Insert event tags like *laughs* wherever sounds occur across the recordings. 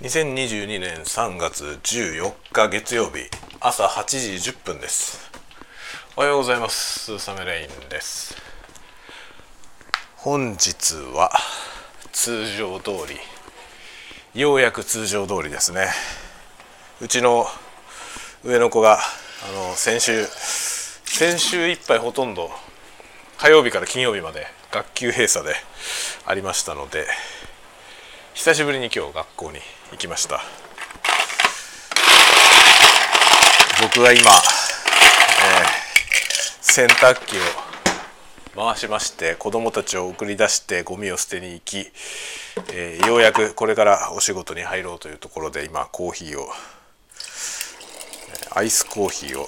2022年3月14日月曜日朝8時10分です。おはようございます。スーサメレインです。本日は通常通りようやく通常通りですね。うちの上の子があの先週先週いっぱいほとんど火曜日から金曜日まで学級閉鎖でありましたので久しぶりに今日学校に行きました。僕は今、えー、洗濯機を回しまして子供たちを送り出してゴミを捨てに行き、えー、ようやくこれからお仕事に入ろうというところで今コーヒーをアイスコーヒーを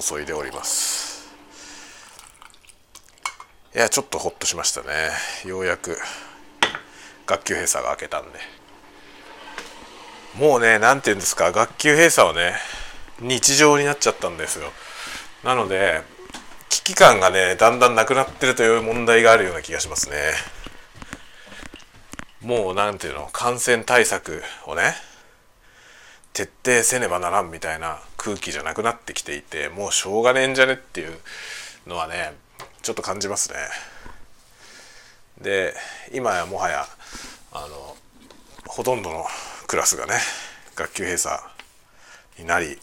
注いでおります。いやちょっとホッとしましたね。ようやく学級閉鎖が明けたんで。もうね何て言うんですか学級閉鎖はね日常になっちゃったんですよ。なので危機感がねだんだんなくなってるという問題があるような気がしますね。もう何ていうの感染対策をね徹底せねばならんみたいな空気じゃなくなってきていてもうしょうがねえんじゃねっていうのはねちょっと感じますね。で今やもはやあのほとんどのクラスがね学級閉鎖になり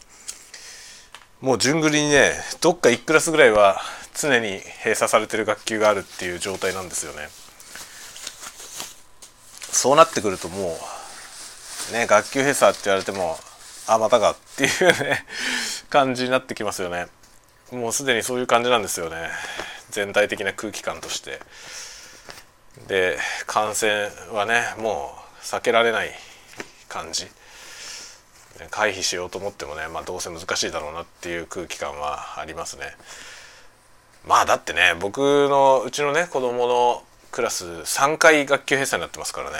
もう順繰りにねどっか1クラスぐらいは常に閉鎖されてる学級があるっていう状態なんですよね。そうなってくるともうね学級閉鎖って言われてもあまたかっていうね感じになってきますよね。もうすでにそういう感じなんですよね全体的な空気感として。で感染はねもう避けられない感じ回避しようと思ってもね、まあ、どうせ難しいだろうなっていう空気感はありますね。まあだってね僕のうちのね子供のクラス3回学級閉鎖になってますからね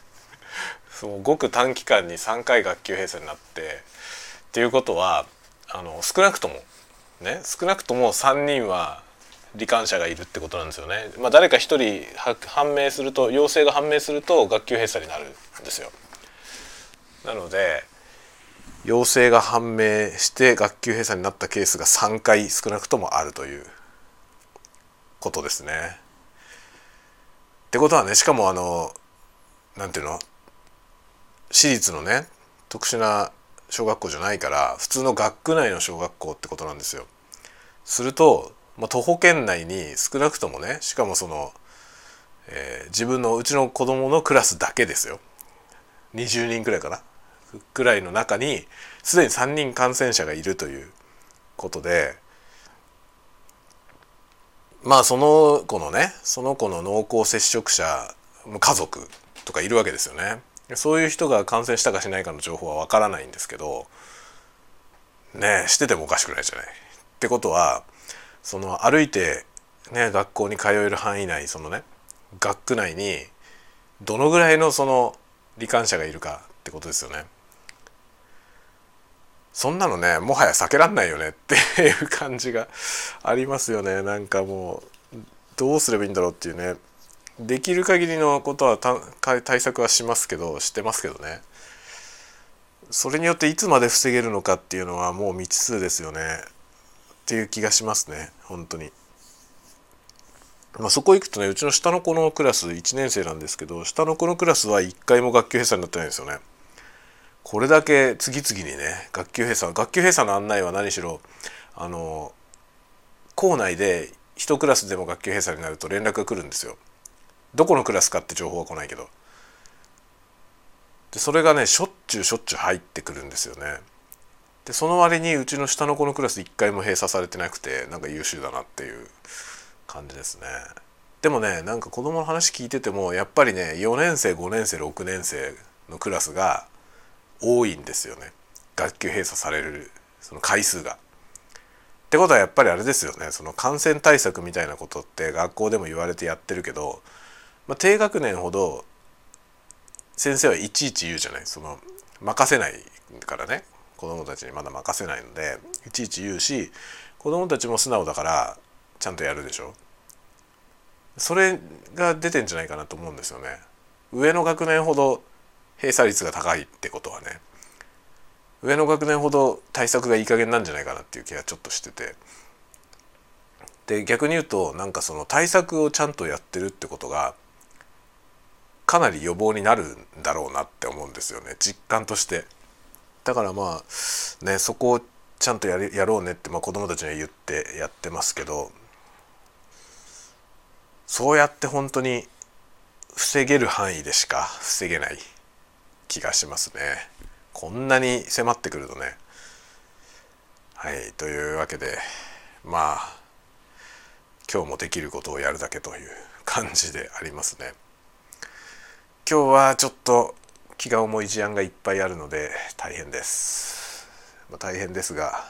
*laughs* そうごく短期間に3回学級閉鎖になってっていうことはあの少なくともね少なくとも3人は罹患者がいるってことなんですよね。まあ、誰か一人判明すると陽性が判明すると学級閉鎖になるんですよ。なので陽性が判明して学級閉鎖になったケースが3回少なくともあるということですね。ってことはねしかもあの何ていうの私立のね特殊な小学校じゃないから普通の学区内の小学校ってことなんですよ。するとまあ、徒歩圏内に少なくともねしかもその、えー、自分のうちの子供のクラスだけですよ20人くらいかなくらいの中にすでに3人感染者がいるということでまあその子のねその子の濃厚接触者家族とかいるわけですよね。そういう人が感染したかしないかの情報はわからないんですけどねしててもおかしくないじゃない。ってことはその歩いてね学校に通える範囲内そのね学区内にどのぐらいのその罹患者がいるかってことですよね。そんなのねもはや避けらんないよね *laughs* っていう感じがありますよね。なんかもうどうすればいいんだろうっていうね。できる限りのことは対策はしますけどしてますけどね。それによっていつまで防げるのかっていうのはもう未知数ですよね。っていう気がしますね本当に。まあ、そこ行くとねうちの下の子のクラス1年生なんですけど下の子のクラスは1回も学級閉鎖になってないんですよね。これだけ次々にね学級閉鎖学級閉鎖の案内は何しろあの校内で1クラスでも学級閉鎖になると連絡が来るんですよ。どこのクラスかって情報は来ないけど。でそれがねしょっちゅうしょっちゅう入ってくるんですよね。でその割にうちの下の子のクラス1回も閉鎖されてなくてなんか優秀だなっていう感じですね。でもねなんか子供の話聞いててもやっぱりね4年生5年生6年生のクラスが多いんですよね学級閉鎖されるその回数が。ってことはやっぱりあれですよねその感染対策みたいなことって学校でも言われてやってるけど、まあ、低学年ほど先生はいちいち言うじゃないその任せないからね子どもたちにまだ任せないのでいちいち言うし子どもたちも素直だからちゃんとやるでしょ。それが出てんじゃないかなと思うんですよね。上の学年ほど閉閉鎖率が高いってことはね。上の学年ほど対策がいい加減なんじゃないかなっていう気がちょっとしてて。で逆に言うとなんかその対策をちゃんとやってるってことがかなり予防になるんだろうなって思うんですよね。実感として。だからまあねそこをちゃんとややろうねって、まあ、子供たちには言ってやってますけどそうやって本当に防げる範囲でしか防げない気がしますね。こんなに迫ってくるとね。はいというわけでまあ今日もできることをやるだけという感じでありますね。今日はちょっと気が重い事案がいっぱいあるので大変です、まあ、大変ですが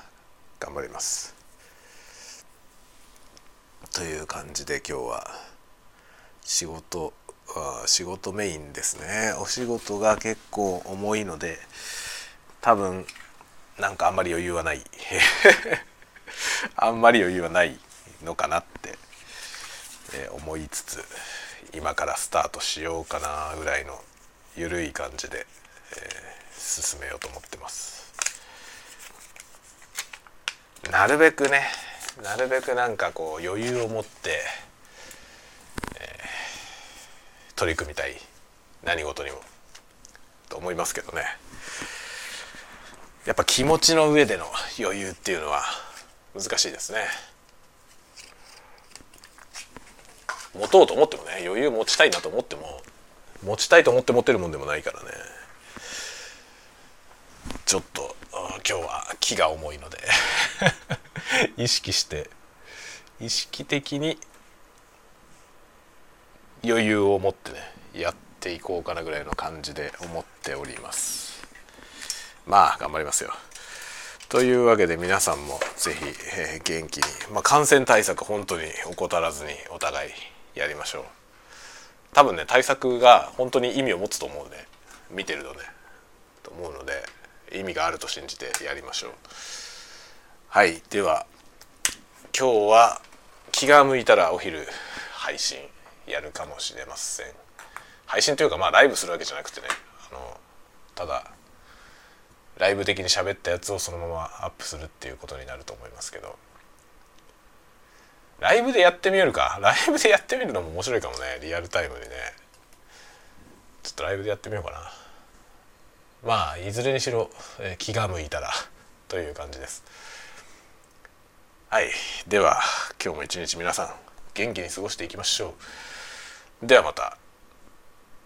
頑張ります。という感じで今日は仕事仕事メインですね。お仕事が結構重いので多分なんかあんまり余裕はない。*laughs* あんまり余裕はないのかなって、え思いつつ今からスタートしようかなぐらいの緩い感じで、えー、進めようと思ってます。なるべくねなるべくなんかこう余裕を持って取り組みたい。何事にも。と思いますけどね。やっぱ気持ちの上での余裕っていうのは難しいですね。持とうと思ってもね余裕持ちたいなと思っても持ちたいと思って持てるもんでもないからね。ちょっと今日は気が重いので。*laughs* 意識して意識的に余裕を持ってねやっていこうかなぐらいの感じで思っております。まあ頑張りますよ。というわけで皆さんも是非、元気に、まあ、感染対策本当に怠らずにお互いやりましょう。多分ね対策が本当に意味を持つと思うね。見てるとね。と思うので意味があると信じてやりましょう。はいでは今日は気が向いたらお昼配信やるかもしれません。配信というかまあライブするわけじゃなくてね。あのただライブ的に喋ったやつをそのままアップするっていうことになると思いますけど。ライブでやってみるか。ライブでやってみるのも面白いかもね。リアルタイムでね。ちょっとライブでやってみようかな。まあいずれにしろ、えー、気が向いたらという感じです。はい。では今日も一日皆さん元気に過ごしていきましょう。ではまた。